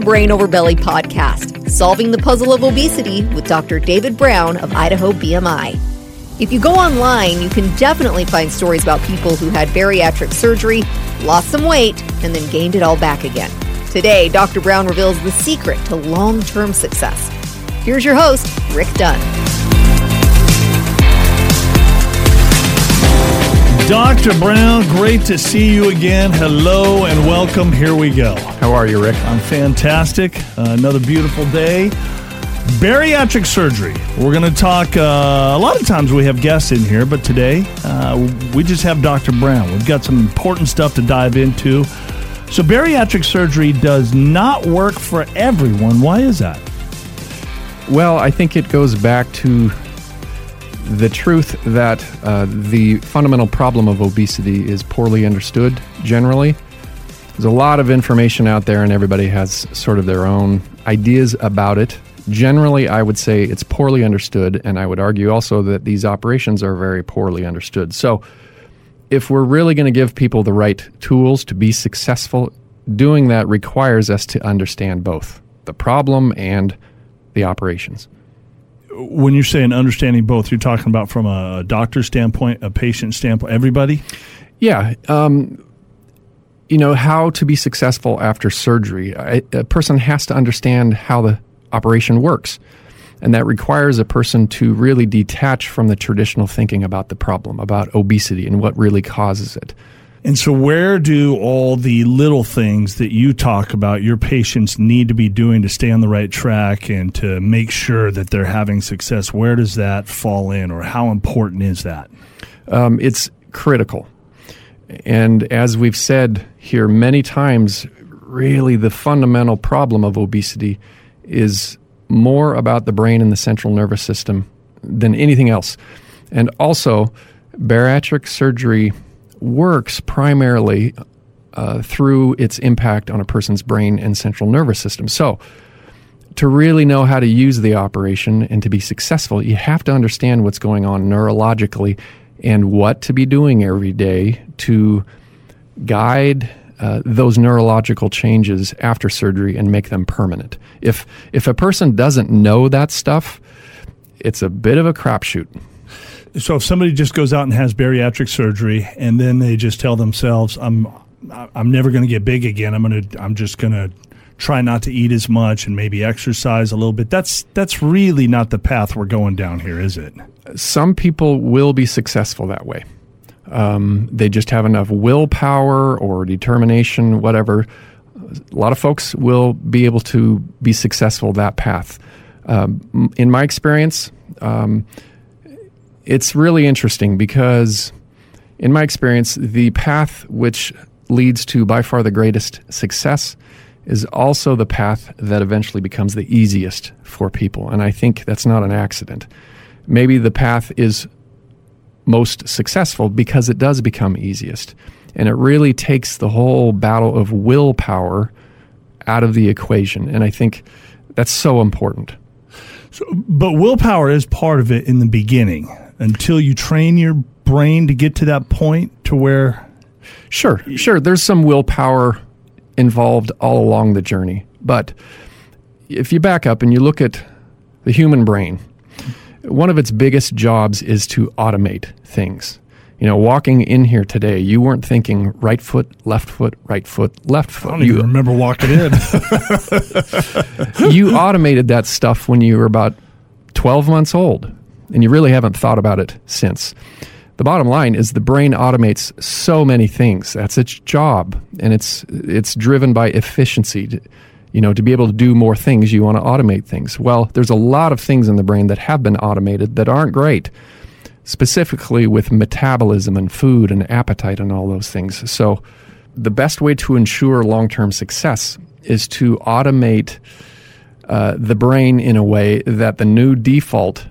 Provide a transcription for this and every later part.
the Brain Over Belly podcast, solving the puzzle of obesity with Dr. David Brown of Idaho BMI. If you go online, you can definitely find stories about people who had bariatric surgery, lost some weight, and then gained it all back again. Today, Dr. Brown reveals the secret to long term success. Here's your host, Rick Dunn. Dr. Brown, great to see you again. Hello and welcome. Here we go. How are you, Rick? I'm fantastic. Uh, another beautiful day. Bariatric surgery. We're going to talk. Uh, a lot of times we have guests in here, but today uh, we just have Dr. Brown. We've got some important stuff to dive into. So, bariatric surgery does not work for everyone. Why is that? Well, I think it goes back to the truth that uh, the fundamental problem of obesity is poorly understood generally. There's a lot of information out there, and everybody has sort of their own ideas about it. Generally, I would say it's poorly understood, and I would argue also that these operations are very poorly understood. So, if we're really going to give people the right tools to be successful, doing that requires us to understand both the problem and the operations when you're saying understanding both, you're talking about from a doctor standpoint, a patient standpoint, everybody? Yeah. Um, you know, how to be successful after surgery. A, a person has to understand how the operation works. And that requires a person to really detach from the traditional thinking about the problem, about obesity and what really causes it. And so, where do all the little things that you talk about your patients need to be doing to stay on the right track and to make sure that they're having success? Where does that fall in, or how important is that? Um, it's critical. And as we've said here many times, really the fundamental problem of obesity is more about the brain and the central nervous system than anything else. And also, bariatric surgery works primarily uh, through its impact on a person's brain and central nervous system. So, to really know how to use the operation and to be successful, you have to understand what's going on neurologically and what to be doing every day to guide uh, those neurological changes after surgery and make them permanent. If if a person doesn't know that stuff, it's a bit of a crapshoot. So if somebody just goes out and has bariatric surgery and then they just tell themselves, "I'm I'm never going to get big again. I'm to I'm just going to try not to eat as much and maybe exercise a little bit." That's that's really not the path we're going down here, is it? Some people will be successful that way. Um, they just have enough willpower or determination, whatever. A lot of folks will be able to be successful that path. Um, in my experience, um, it's really interesting because, in my experience, the path which leads to by far the greatest success is also the path that eventually becomes the easiest for people. And I think that's not an accident. Maybe the path is most successful because it does become easiest. And it really takes the whole battle of willpower out of the equation. And I think that's so important. So, but willpower is part of it in the beginning until you train your brain to get to that point to where. Sure, sure. There's some willpower involved all along the journey. But if you back up and you look at the human brain, one of its biggest jobs is to automate things. You know, walking in here today, you weren't thinking right foot, left foot, right foot, left foot. I don't you, even remember walking in. you automated that stuff when you were about 12 months old and you really haven't thought about it since. The bottom line is the brain automates so many things. That's its job, and it's it's driven by efficiency. You know, to be able to do more things, you want to automate things. Well, there's a lot of things in the brain that have been automated that aren't great, specifically with metabolism and food and appetite and all those things. So, the best way to ensure long term success is to automate uh, the brain in a way that the new default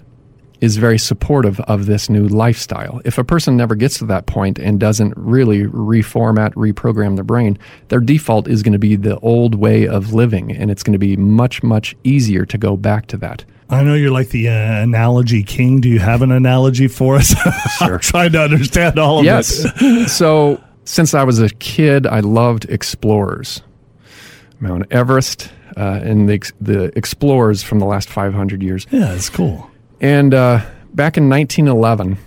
is very supportive of this new lifestyle. If a person never gets to that point and doesn't really reformat, reprogram their brain, their default is going to be the old way of living, and it's going to be much, much easier to go back to that. I know you're like the uh, analogy king. Do you have an analogy for us? Sure. I'm trying to understand all of yes. it. so, since I was a kid, I loved explorers. Mount Everest, uh, and the, the explorers from the last 500 years. Yeah, it's cool. And uh, back in 1911,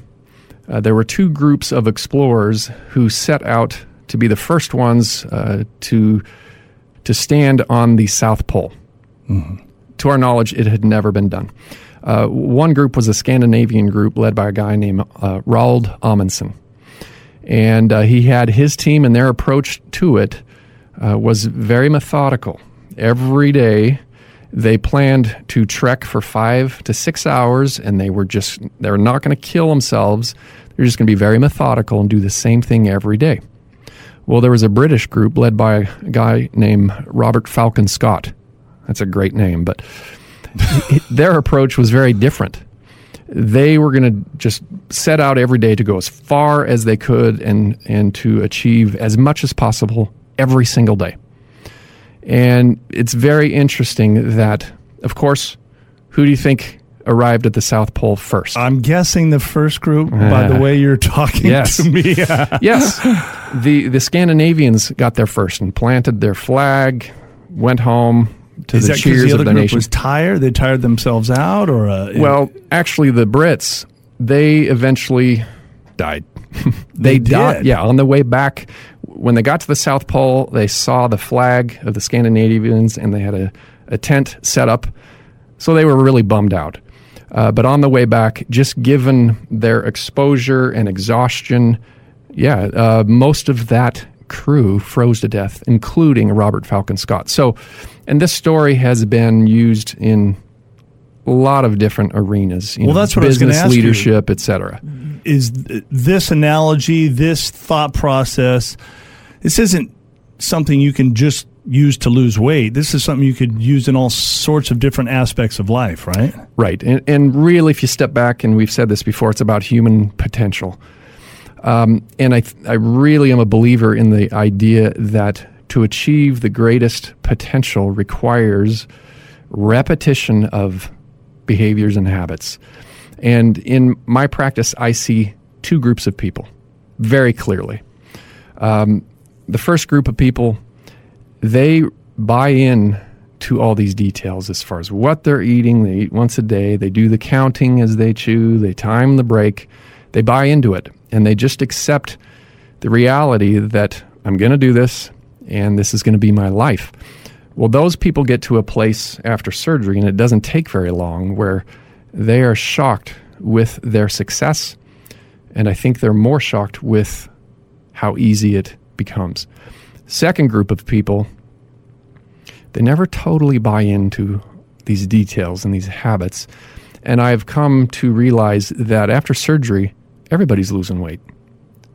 uh, there were two groups of explorers who set out to be the first ones uh, to to stand on the South Pole. To our knowledge, it had never been done. Uh, one group was a Scandinavian group led by a guy named uh, Roald Amundsen, and uh, he had his team, and their approach to it uh, was very methodical. Every day, they planned to trek for five to six hours, and they were just, they're not going to kill themselves. They're just going to be very methodical and do the same thing every day. Well, there was a British group led by a guy named Robert Falcon Scott. That's a great name, but their approach was very different. They were going to just set out every day to go as far as they could and, and to achieve as much as possible every single day. And it's very interesting that, of course, who do you think arrived at the South Pole first? I'm guessing the first group, by the way you're talking Yes. to me. yes, the the Scandinavians got there first and planted their flag, went home to Is the cheers the of group nation. was tired? They tired themselves out, or uh, well, actually, the Brits they eventually died. they They did? Yeah, on the way back, when they got to the South Pole, they saw the flag of the Scandinavians and they had a, a tent set up. So they were really bummed out. Uh, but on the way back, just given their exposure and exhaustion, yeah, uh, most of that crew froze to death, including Robert Falcon Scott. So, and this story has been used in a lot of different arenas. you Well, know, that's what I was gonna business ask you. leadership, etc. is this analogy, this thought process, this isn't something you can just use to lose weight. This is something you could use in all sorts of different aspects of life, right? Right. And, and really, if you step back, and we've said this before, it's about human potential. Um, and I, I really am a believer in the idea that to achieve the greatest potential requires repetition of behaviors and habits. And in my practice, I see two groups of people very clearly. Um, the first group of people, they buy in to all these details as far as what they're eating. They eat once a day. They do the counting as they chew. They time the break. They buy into it and they just accept the reality that I'm going to do this and this is going to be my life. Well, those people get to a place after surgery, and it doesn't take very long, where they are shocked with their success. And I think they're more shocked with how easy it becomes. Second group of people, they never totally buy into these details and these habits. And I've come to realize that after surgery, everybody's losing weight.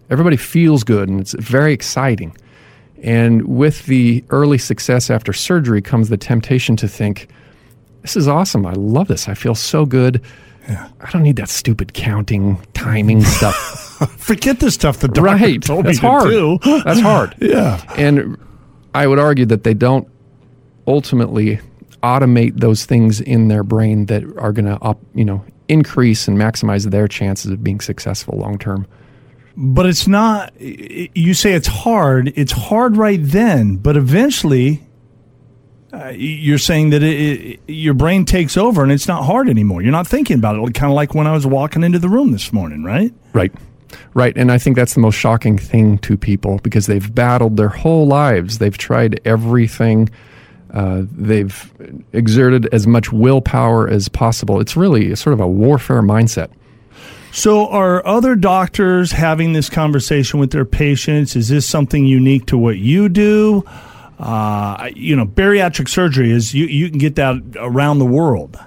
Everybody feels good, and it's very exciting. And with the early success after surgery comes the temptation to think, this is awesome. I love this. I feel so good. I don't need that stupid counting, timing stuff. Forget the stuff the doctor right. told That's me hard. to do. That's hard. yeah. And I would argue that they don't ultimately automate those things in their brain that are going to, you know, increase and maximize their chances of being successful long term. But it's not, you say it's hard. It's hard right then, but eventually uh, you're saying that it, it, your brain takes over and it's not hard anymore. You're not thinking about it. Kind of like when I was walking into the room this morning, right? Right. Right. And I think that's the most shocking thing to people because they've battled their whole lives. They've tried everything. Uh, they've exerted as much willpower as possible. It's really sort of a warfare mindset. So, are other doctors having this conversation with their patients? Is this something unique to what you do? Uh, you know, bariatric surgery is you, you can get that around the world.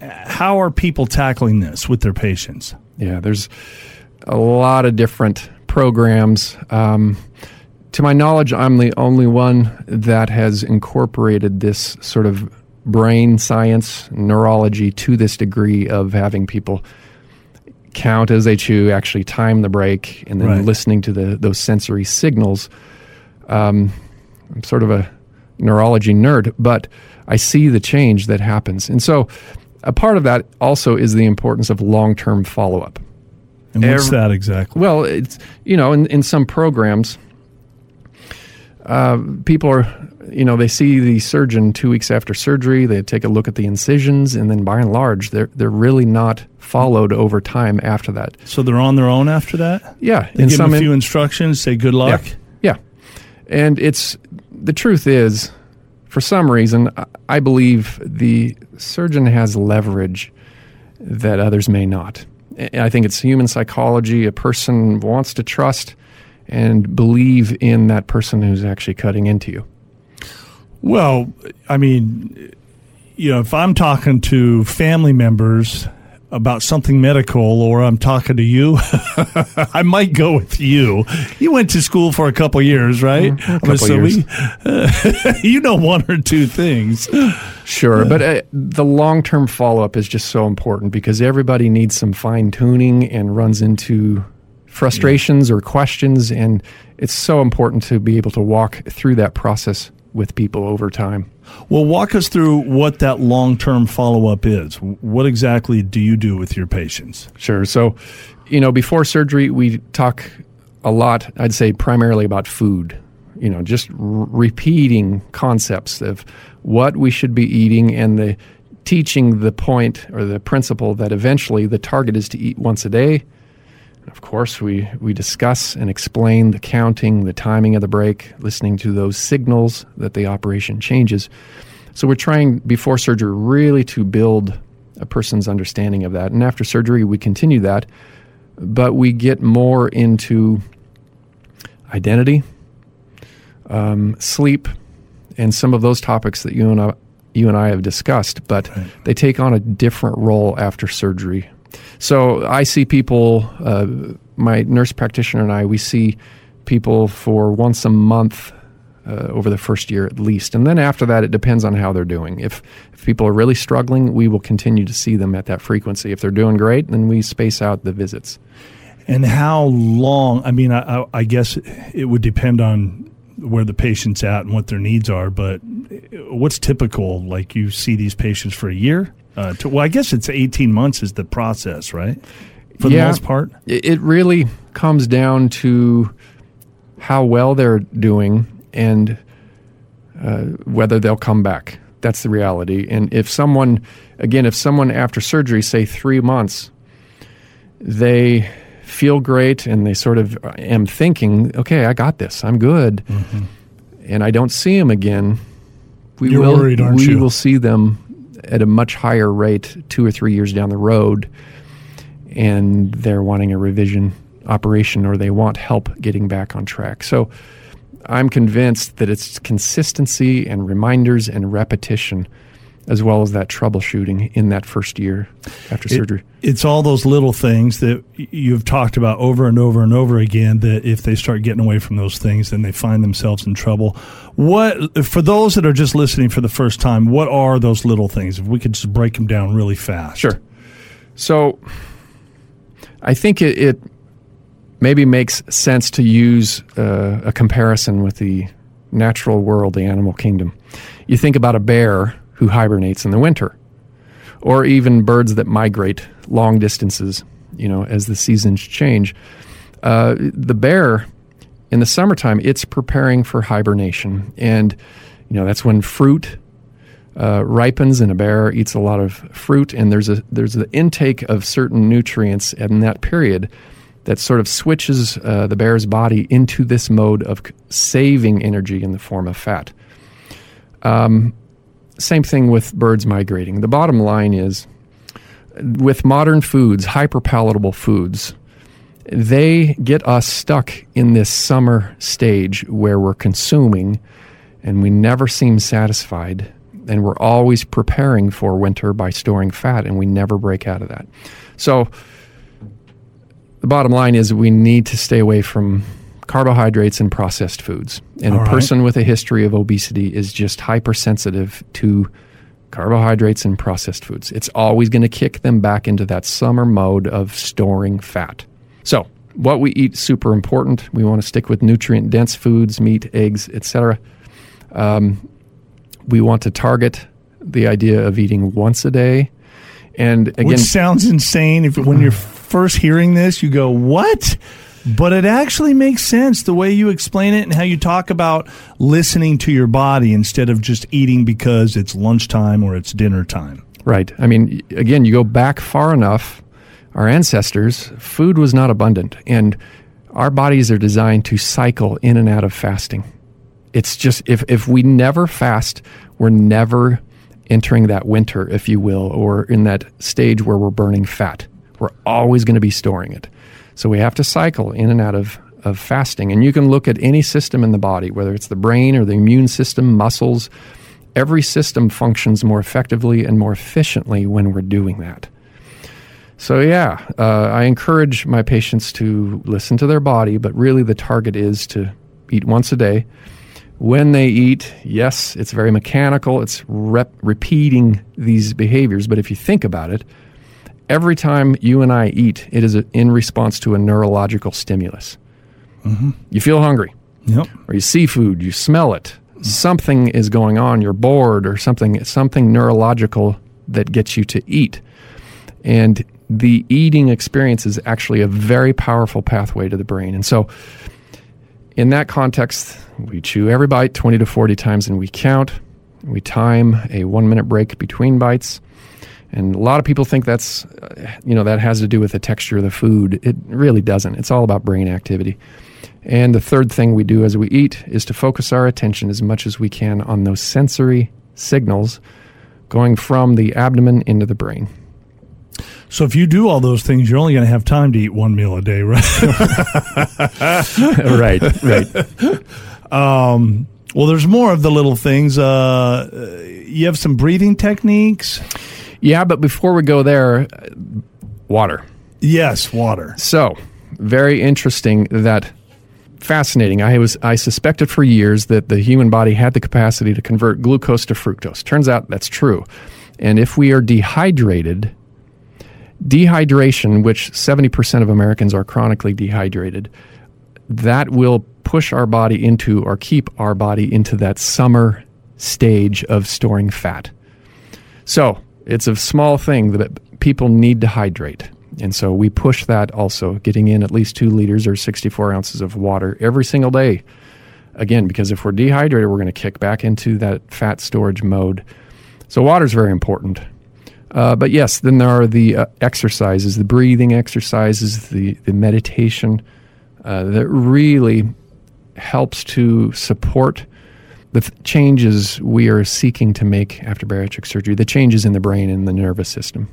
How are people tackling this with their patients? Yeah, there's a lot of different programs. Um, to my knowledge, I'm the only one that has incorporated this sort of brain science, neurology to this degree of having people count as they chew, actually time the break, and then Right. listening to the those sensory signals. Um, I'm sort of a neurology nerd, but I see the change that happens, and so a part of that also is the importance of long term follow up. And what's Ev- that exactly? Well, it's you know, in, in some programs, uh, people are you know, they see the surgeon two weeks after surgery. They take a look at the incisions, and then by and large, they're they're really not followed over time after that. So they're on their own after that. Yeah, They give them a few instructions. Say good luck. Yeah. yeah. And it's the truth is, for some reason, I- believe the surgeon has leverage that others may not. I think it's human psychology. A person wants to trust and believe in that person who's actually cutting into you. Well, I mean, you know, if I'm talking to family members about something medical or I'm talking to you, I might go with you. You went to school for a couple years, right? Mm-hmm. a couple assuming. you know one or two things. Sure, but uh, the long term follow up is just so important because everybody needs some fine tuning and runs into frustrations or questions, and it's so important to be able to walk through that process with people over time. Well, walk us through what that long term follow up is. What exactly do you do with your patients? Sure. So, you know, before surgery, we talk a lot, I'd say primarily about food, you know, just r- repeating concepts of what we should be eating and the teaching the point or the principle that eventually the target is to eat once a day. Of course, we, we discuss and explain the counting, the timing of the break, listening to those signals that the operation changes. So we're trying before surgery really to build a person's understanding of that. And after surgery, we continue that, but we get more into identity, um, sleep, and some of those topics that you and I, you and I have discussed. But Right. they take on a different role after surgery. So I see people, uh, my nurse practitioner and I, we see people for once a month uh, over the first year at least. And then after that, it depends on how they're doing. If, if people are really struggling, we will continue to see them at that frequency. If they're doing great, then we space out the visits. And how long? I mean, I, I, I guess it would depend on where the patient's at and what their needs are. But what's typical? Like you see these patients for a year? Uh, to, well, I guess it's eighteen months is the process, right? For the Yeah. most part. It, really comes down to how well they're doing and uh, whether they'll come back. That's the reality. And if someone, again, if someone after surgery, say three months, they feel great and they sort of am thinking, okay, I got this, I'm good, and I don't see them again, we You're will worried, aren't we you? will see them at a much higher rate two or three years down the road, and they're wanting a revision operation or they want help getting back on track. So I'm convinced that it's consistency and reminders and repetition, as well as that troubleshooting in that first year after It- surgery. It's all those little things that you've talked about over and over and over again. That if they start getting away from those things, then they find themselves in trouble. What for those that are just listening for the first time? What are those little things? If we could just break them down really fast. Sure. So I think it, it maybe makes sense to use uh, a comparison with the natural world, the animal kingdom. You think about a bear who hibernates in the winter, or even birds that migrate long distances, you know, as the seasons change. Uh, the bear in the summertime, it's preparing for hibernation. And, you know, that's when fruit uh, ripens and a bear eats a lot of fruit and there's a there's the intake of certain nutrients in that period that sort of switches uh, the bear's body into this mode of saving energy in the form of fat. Um, same thing with birds migrating. The bottom line is with modern foods, hyperpalatable foods, they get us stuck in this summer stage where we're consuming and we never seem satisfied and we're always preparing for winter by storing fat and we never break out of that so the bottom line is we need to stay away from carbohydrates and processed foods and All a right. person with a history of obesity is just hypersensitive to carbohydrates and processed foods it's always going to kick them back into that summer mode of storing fat so what we eat super important we want to stick with nutrient dense foods meat eggs etc um, we want to target the idea of eating once a day. And again, Which sounds insane. If when you're first hearing this, you go, "What?" But it actually makes sense the way you explain it and how you talk about listening to your body instead of just eating because it's lunchtime or it's dinner time. Right. I mean, again, you go back far enough, our ancestors, food was not abundant. And our bodies are designed to cycle in and out of fasting. It's just, if, if we never fast, we're never entering that winter, if you will, or in that stage where we're burning fat. We're always going to be storing it. So we have to cycle in and out of, of fasting. And you can look at any system in the body, whether it's the brain or the immune system, muscles. Every system functions more effectively and more efficiently when we're doing that. So, yeah, uh, I encourage my patients to listen to their body, but really the target is to eat once a day. When they eat, yes, it's very mechanical, it's rep- repeating these behaviors, but if you think about it, every time you and I eat, it is a, in response to a neurological stimulus. Mm-hmm. You feel hungry, Yep. or you see food, you smell it. Something is going on. You're bored, or something something neurological that gets you to eat. And the eating experience is actually a very powerful pathway to the brain. And so, in that context, we chew every bite 20 to 40 times and we count. We time a one minute break between bites. And a lot of people think that's, uh, you know, that has to do with the texture of the food. It really doesn't. It's all about brain activity. And the third thing we do as we eat is to focus our attention as much as we can on those sensory signals going from the abdomen into the brain. So if you do all those things, you're only going to have time to eat one meal a day, right? right, right. Um, well, there's more of the little things. Uh, you have some breathing techniques. Yeah, but before we go there, water. Yes, water. So, very interesting that fascinating. I was I suspected for years that the human body had the capacity to convert glucose to fructose. Turns out that's true. And if we are dehydrated, dehydration, which 70% of Americans are chronically dehydrated, that will push our body into or keep our body into that summer stage of storing fat. So, it's a small thing that people need to hydrate. And so we push that also, getting in at least two liters or 64 ounces of water every single day. Again, because if we're dehydrated, we're going to kick back into that fat storage mode. So water is very important. Uh, but yes, then there are the uh, exercises, the breathing exercises, the, the meditation uh, that really helps to support the th- changes we are seeking to make after bariatric surgery, the changes in the brain and the nervous system.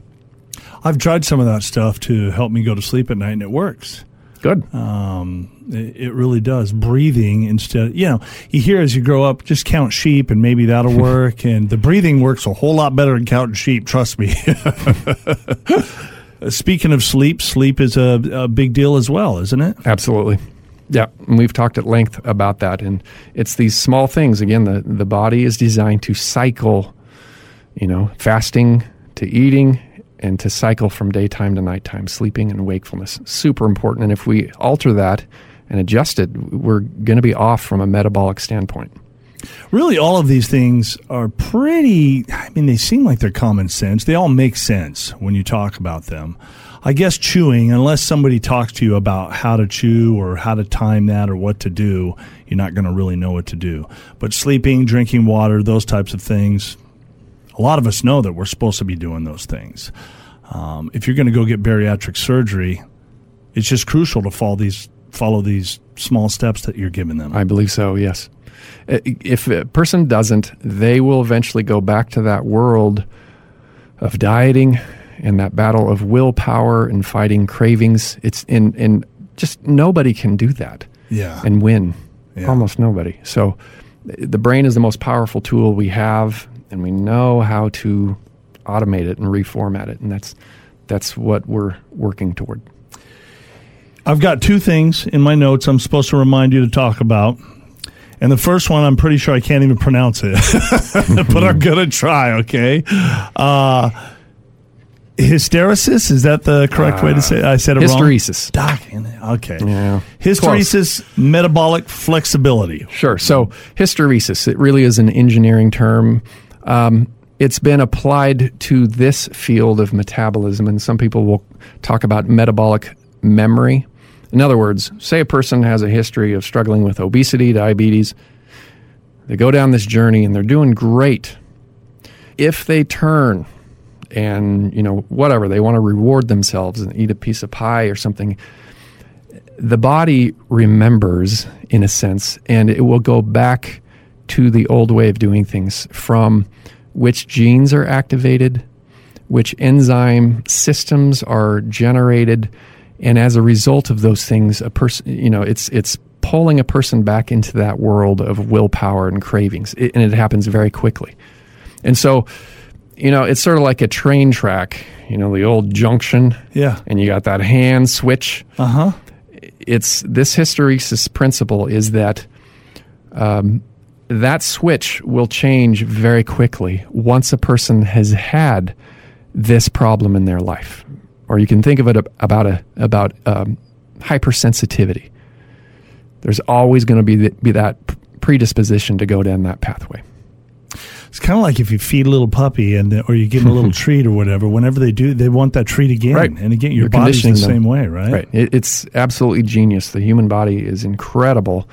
I've tried some of that stuff to help me go to sleep at night, and it works. Good. Um, it, it really does. Breathing instead, you know, you hear as you grow up, just count sheep, and maybe that'll work. and the breathing works a whole lot better than counting sheep. Trust me. Speaking of sleep, sleep is a, a big deal as well, isn't it? Absolutely. Yeah, and we've talked at length about that, and it's these small things. Again, the the body is designed to cycle, you know, fasting to eating, and to cycle from daytime to nighttime, sleeping and wakefulness. Super important, and if we alter that and adjust it, we're going to be off from a metabolic standpoint. Really, all of these things are pretty. I mean, they seem like they're common sense. They all make sense when you talk about them. I guess chewing, unless somebody talks to you about how to chew or how to time that or what to do, you're not going to really know what to do. But sleeping, drinking water, those types of things, a lot of us know that we're supposed to be doing those things. Um, if you're going to go get bariatric surgery, it's just crucial to follow these follow these small steps that you're giving them. I believe so. Yes. If a person doesn't, they will eventually go back to that world of dieting and that battle of willpower and fighting cravings. It's in and just nobody can do that yeah. and win. Yeah. Almost nobody. So the brain is the most powerful tool we have, and we know how to automate it and reformat it, and that's that's what we're working toward. I've got two things in my notes I'm supposed to remind you to talk about. And the first one, I'm pretty sure I can't even pronounce it, but I'm going to try, okay? Uh, hysteresis, is that the correct way to say it? I said it Hysteresis. wrong? Hysteresis. Okay. Yeah. Hysteresis, metabolic flexibility. Sure. So hysteresis, it really is an engineering term. Um, it's been applied to this field of metabolism, and some people will talk about metabolic memory. In other words, say a person has a history of struggling with obesity, diabetes. They go down this journey and they're doing great. If they turn and, you know, whatever, they want to reward themselves and eat a piece of pie or something, the body remembers in a sense and it will go back to the old way of doing things from which genes are activated, which enzyme systems are generated, and as a result of those things, a person, you know, it's it's pulling a person back into that world of willpower and cravings, it, and it happens very quickly. And so, you know, it's sort of like a train track, you know, the old junction. Yeah. And you got that hand switch. Uh huh. It's this hysteresis principle is that um, that switch will change very quickly once a person has had this problem in their life. Or you can think of it about a about um, hypersensitivity. There's always going to be the, be that predisposition to go down that pathway. It's kind of like if you feed a little puppy and or you give them a little treat or whatever. Whenever they do, they want that treat again. Right. And again, your You're body's the them. same way, right? Right. It, it's absolutely genius. The human body is incredible,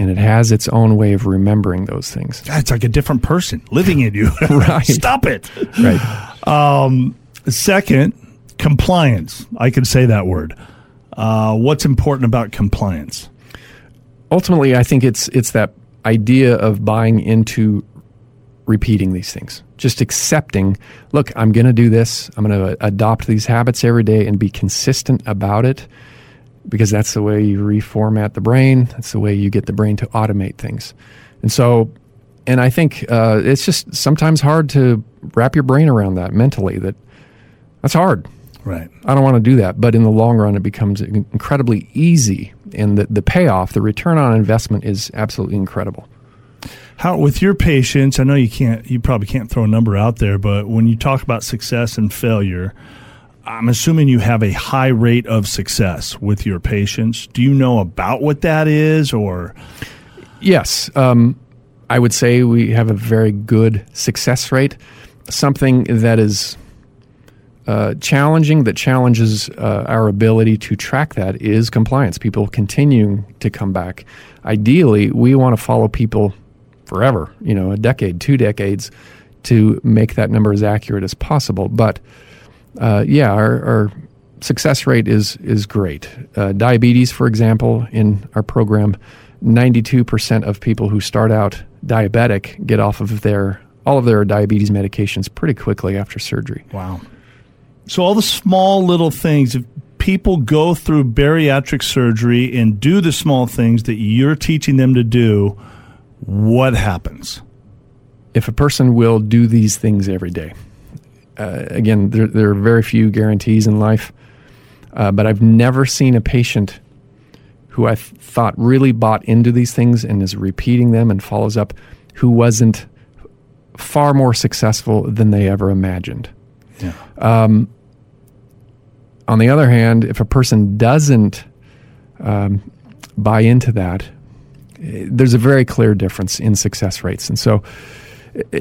and it has its own way of remembering those things. God, It's like a different person living in you. Right. Stop it. Right. Second, compliance. I can say that word. Uh, what's important about compliance? ultimately, I think it's it's that idea of buying into repeating these things, just accepting. Look, I'm going to do this. I'm going to adopt these habits every day and be consistent about it, because that's the way you reformat the brain. That's the way you get the brain to automate things. And so, and I think uh, it's just sometimes hard to wrap your brain around that mentally. That that's hard. Right. I don't want to do that. But in the long run, it becomes incredibly easy. And the, the payoff, the return on investment is absolutely incredible. How with your patients? I know you can't. You probably can't throw a number out there, but when you talk about success and failure, I'm assuming you have a high rate of success with your patients. Do you know about what that is, or Yes. Um, I would say we have a very good success rate. Something that is uh, challenging, that challenges uh, our ability to track that, is compliance. People continuing to come back. Ideally, we want to follow people forever, you know, a decade, two decades, to make that number as accurate as possible. But uh, yeah, our, our success rate is is great. Uh, diabetes, for example, in our program, ninety two percent of people who start out diabetic get off of their all of their diabetes medications pretty quickly after surgery. wow? So all the small little things. If people go through bariatric surgery and do the small things that you're teaching them to do, what happens? if a person will do these things every day, uh, again, there, there are very few guarantees in life, uh, but I've never seen a patient who I th- thought really bought into these things and is repeating them and follows up who wasn't far more successful than they ever imagined. Yeah. On the other hand, if a person doesn't um, buy into that, there's a very clear difference in success rates. And so,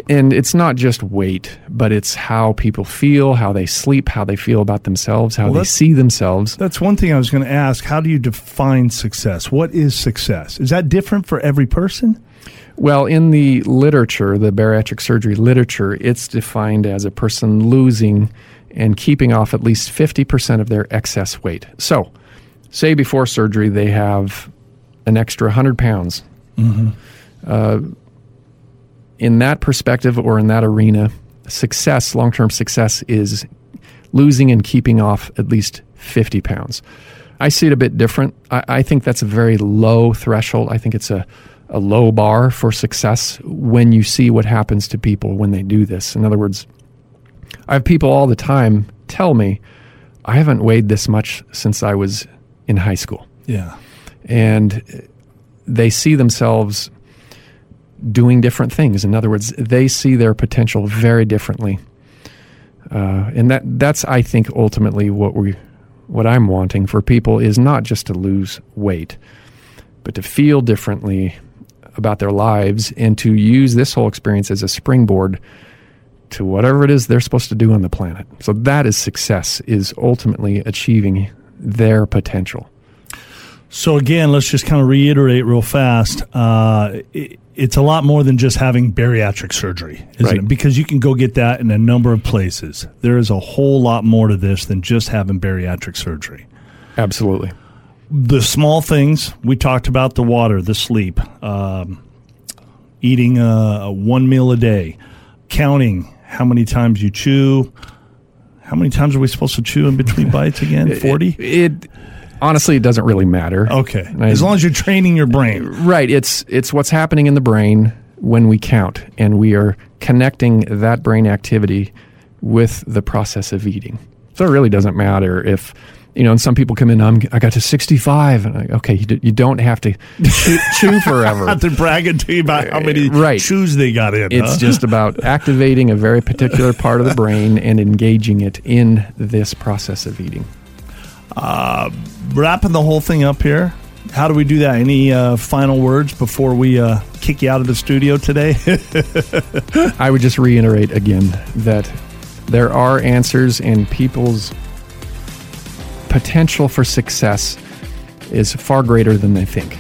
and it's not just weight, but it's how people feel, how they sleep, how they feel about themselves, how Well, they see themselves. That's one thing I was going to ask. How do you define success? What is success? Is that different for every person? Well, in the literature, the bariatric surgery literature, it's defined as a person losing and keeping off at least 50% of their excess weight. So, say before surgery they have an extra 100 pounds. Uh, in that perspective or in that arena, success, long term success, is losing and keeping off at least 50 pounds. I see it a bit different. I, I think that's a very low threshold. I think it's a, a low bar for success when you see what happens to people when they do this. In other words, I have people all the time tell me, I haven't weighed this much since I was in high school Yeah. And they see themselves doing different things. In other words, they see their potential very differently, uh, and that that's I think ultimately what we what I'm wanting for people is not just to lose weight, but to feel differently about their lives and to use this whole experience as a springboard to whatever it is they're supposed to do on the planet. So that is success is ultimately achieving their potential. So again, let's just kind of reiterate real fast. Uh, it, it's a lot more than just having bariatric surgery, isn't Right. it? Because you can go get that in a number of places. There is a whole lot more to this than just having bariatric surgery. Absolutely. The small things we talked about: the water, the sleep, um, eating uh, one meal a day, counting how many times you chew. How many times are we supposed to chew in between bites again? Forty. It honestly, it doesn't really matter. Okay, I- as long as you're training your brain. Right. It's it's what's happening in the brain when we count, and we are connecting that brain activity with the process of eating. So it really doesn't matter if you know. And some people come in. I'm, I got to 65, and I, okay, you, d- you don't have to chew, chew forever. Not to bragging to you about how many uh, Right. shoes they got in. It's huh? just about activating a very particular part of the brain and engaging it in this process of eating. Wrapping the whole thing up here. How do we do that? Any uh, final words before we uh, kick you out of the studio today? I would just reiterate again that there are answers, and people's potential for success is far greater than they think.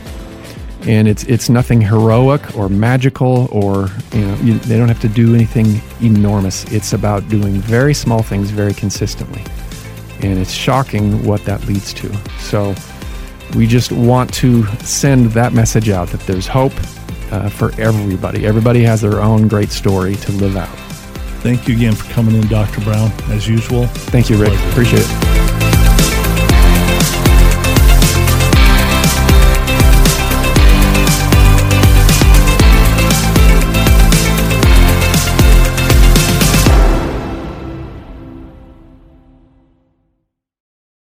And it's it's nothing heroic or magical, or you know you, they don't have to do anything enormous. It's about doing very small things very consistently, and it's shocking what that leads to. So we just want to send that message out that there's hope uh, for everybody. Everybody has their own great story to live out. Thank you again for coming in, Dr. Brown, as usual. Thank you, Rick. Appreciate it.